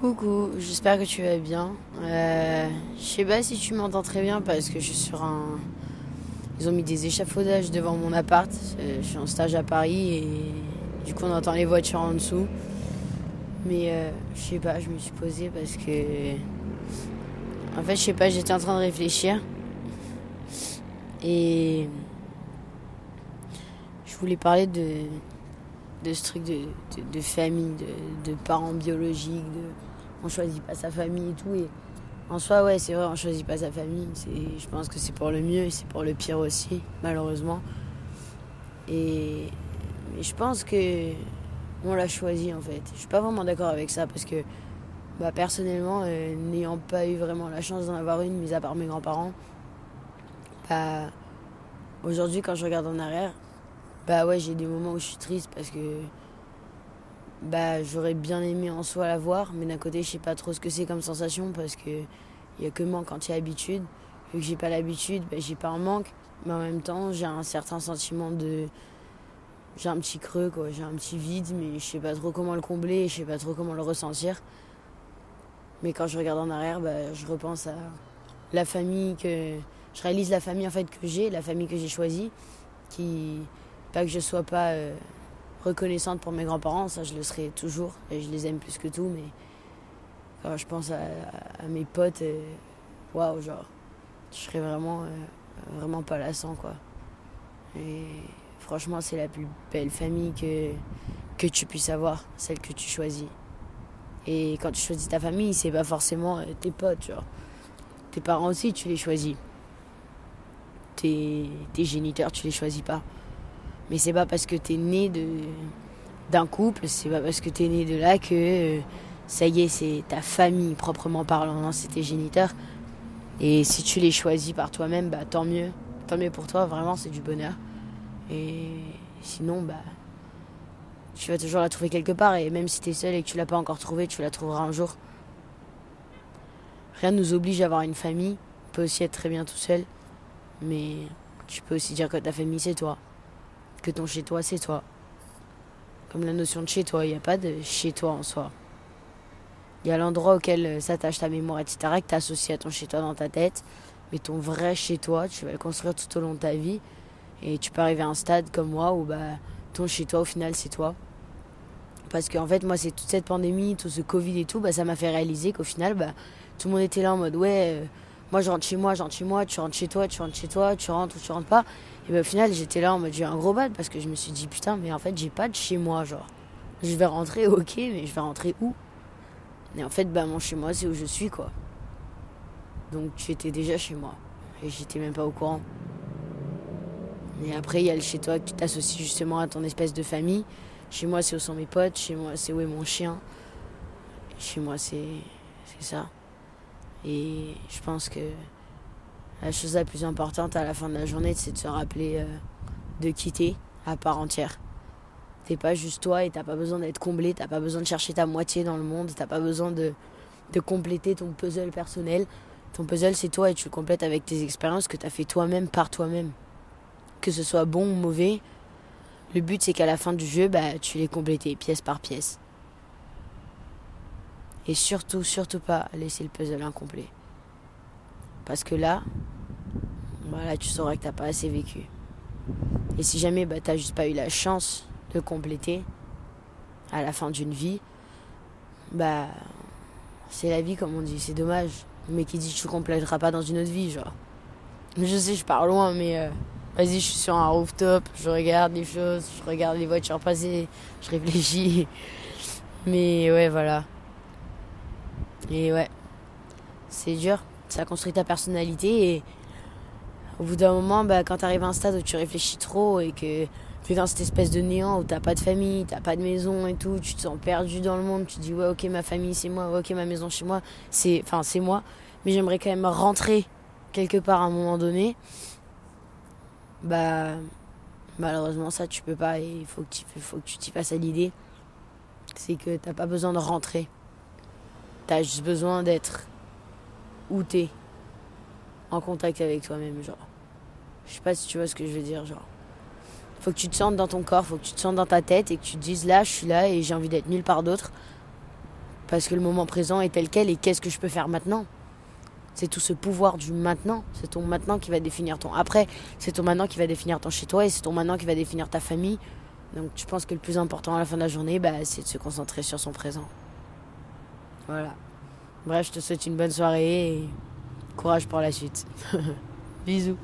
Coucou, j'espère que tu vas bien. Euh, je sais pas si tu m'entends très bien parce que je suis sur un. Ils ont mis des échafaudages devant mon appart. Euh, je suis en stage à Paris et du coup on entend les voitures en dessous. Mais euh, je sais pas, je me suis posée parce que. En fait, je sais pas, j'étais en train de réfléchir. Et. Je voulais parler de. de ce truc de, de, de famille, de, de parents biologiques, de on choisit pas sa famille et tout. Et en soi, ouais, c'est vrai, on choisit pas sa famille. Je pense que c'est pour le mieux et c'est pour le pire aussi, malheureusement. Et je pense que on l'a choisi en fait. Je suis pas vraiment d'accord avec ça parce que bah, personnellement, euh, n'ayant pas eu vraiment la chance d'en avoir une, mis à part mes grands-parents, bah, aujourd'hui quand je regarde en arrière, bah ouais, j'ai des moments où je suis triste parce que bah j'aurais bien aimé en soi la voir, mais d'un côté je sais pas trop ce que c'est comme sensation parce que il y a que moi quand il y a habitude. Vu que j'ai pas l'habitude, bah, j'ai pas un manque, mais en même temps j'ai un certain sentiment de j'ai un petit creux quoi, j'ai un petit vide, mais je sais pas trop comment le combler, je sais pas trop comment le ressentir. Mais quand je regarde en arrière, bah, je repense à la famille que je réalise la famille en fait que j'ai, la famille que j'ai choisie, qui pas que je sois pas euh, reconnaissante pour mes grands-parents, ça je le serai toujours et je les aime plus que tout, mais quand je pense à, mes potes, waouh, genre, je serais vraiment, euh, vraiment pas lassant quoi. Et franchement, c'est la plus belle famille que, que tu puisses avoir, celle que tu choisis. Et quand tu choisis ta famille, c'est pas forcément euh, tes potes, genre. Tes parents aussi, tu les choisis. Tes, tes géniteurs, tu les choisis pas. Mais c'est pas parce que t'es né de d'un couple, c'est pas parce que t'es né de là que euh, ça y est, c'est ta famille proprement parlant, non, c'est tes géniteurs. Et si tu les choisis par toi-même, bah tant mieux, tant mieux pour toi, vraiment c'est du bonheur. Et sinon, bah tu vas toujours la trouver quelque part et même si t'es seul et que tu l'as pas encore trouvée, tu la trouveras un jour. Rien ne nous oblige à avoir une famille. On peut aussi être très bien tout seul, mais tu peux aussi dire que ta famille c'est toi que ton chez toi, c'est toi. Comme la notion de chez toi, il n'y a pas de chez toi en soi. Il y a l'endroit auquel euh, s'attache ta mémoire, etc., que tu associes à ton chez toi dans ta tête. Mais ton vrai chez toi, tu vas le construire tout au long de ta vie. Et tu peux arriver à un stade comme moi où bah, ton chez toi, au final, c'est toi. Parce qu'en fait, moi, c'est toute cette pandémie, tout ce Covid et tout, bah, ça m'a fait réaliser qu'au final, bah, tout le monde était là en mode ouais, euh, moi je rentre chez moi, je rentre chez moi, tu rentres chez toi, tu rentres chez toi, tu rentres ou tu rentres pas. Et ben, au final, j'étais là en mode j'ai un gros bad parce que je me suis dit putain, mais en fait, j'ai pas de chez moi, genre. Je vais rentrer, ok, mais je vais rentrer où? Et en fait, bah, mon chez moi, c'est où je suis, quoi. Donc, tu étais déjà chez moi. Et j'étais même pas au courant. Et après, il y a le chez toi que tu t'associes justement à ton espèce de famille. Chez moi, c'est où sont mes potes. Chez moi, c'est où est mon chien. Chez moi, c'est c'est ça. Et je pense que la chose la plus importante à la fin de la journée, c'est de se rappeler euh, de quitter à part entière. T'es pas juste toi et t'as pas besoin d'être comblé, t'as pas besoin de chercher ta moitié dans le monde, t'as pas besoin de, compléter ton puzzle personnel. Ton puzzle, c'est toi et tu le complètes avec tes expériences que t'as fait toi-même par toi-même. Que ce soit bon ou mauvais, le but c'est qu'à la fin du jeu, bah, tu les complétes pièce par pièce. Et surtout, surtout pas laisser le puzzle incomplet. Parce que là, voilà, tu sauras que t'as pas assez vécu. Et si jamais bah, t'as juste pas eu la chance de compléter à la fin d'une vie, bah c'est la vie comme on dit, c'est dommage. Mais qui dit tu compléteras pas dans une autre vie, genre. Je sais, je pars loin, mais euh, vas-y, je suis sur un rooftop, je regarde les choses, je regarde les voitures passer, je réfléchis. Mais ouais, voilà. Et ouais, c'est dur. Ça construit ta personnalité et au bout d'un moment, bah, quand tu arrives à un stade où tu réfléchis trop et que tu es dans cette espèce de néant où t'as pas de famille, t'as pas de maison et tout, tu te sens perdu dans le monde, tu te dis ouais ok ma famille c'est moi, ouais, ok ma maison chez moi, c'est enfin c'est moi, mais j'aimerais quand même rentrer quelque part à un moment donné. Bah malheureusement ça tu peux pas et il faut que tu faut que tu t'y fasses à l'idée. C'est que t'as pas besoin de rentrer. T'as juste besoin d'être où t'es en contact avec toi-même, genre. Je sais pas si tu vois ce que je veux dire, genre. Faut que tu te sentes dans ton corps, faut que tu te sentes dans ta tête et que tu te dises là, je suis là et j'ai envie d'être nulle part d'autre. Parce que le moment présent est tel quel et qu'est-ce que je peux faire maintenant? C'est tout ce pouvoir du maintenant. C'est ton maintenant qui va définir ton après. C'est ton maintenant qui va définir ton chez toi et c'est ton maintenant qui va définir ta famille. Donc je pense que le plus important à la fin de la journée, bah, c'est de se concentrer sur son présent. Voilà. Bref, je te souhaite une bonne soirée et courage pour la suite. Bisous.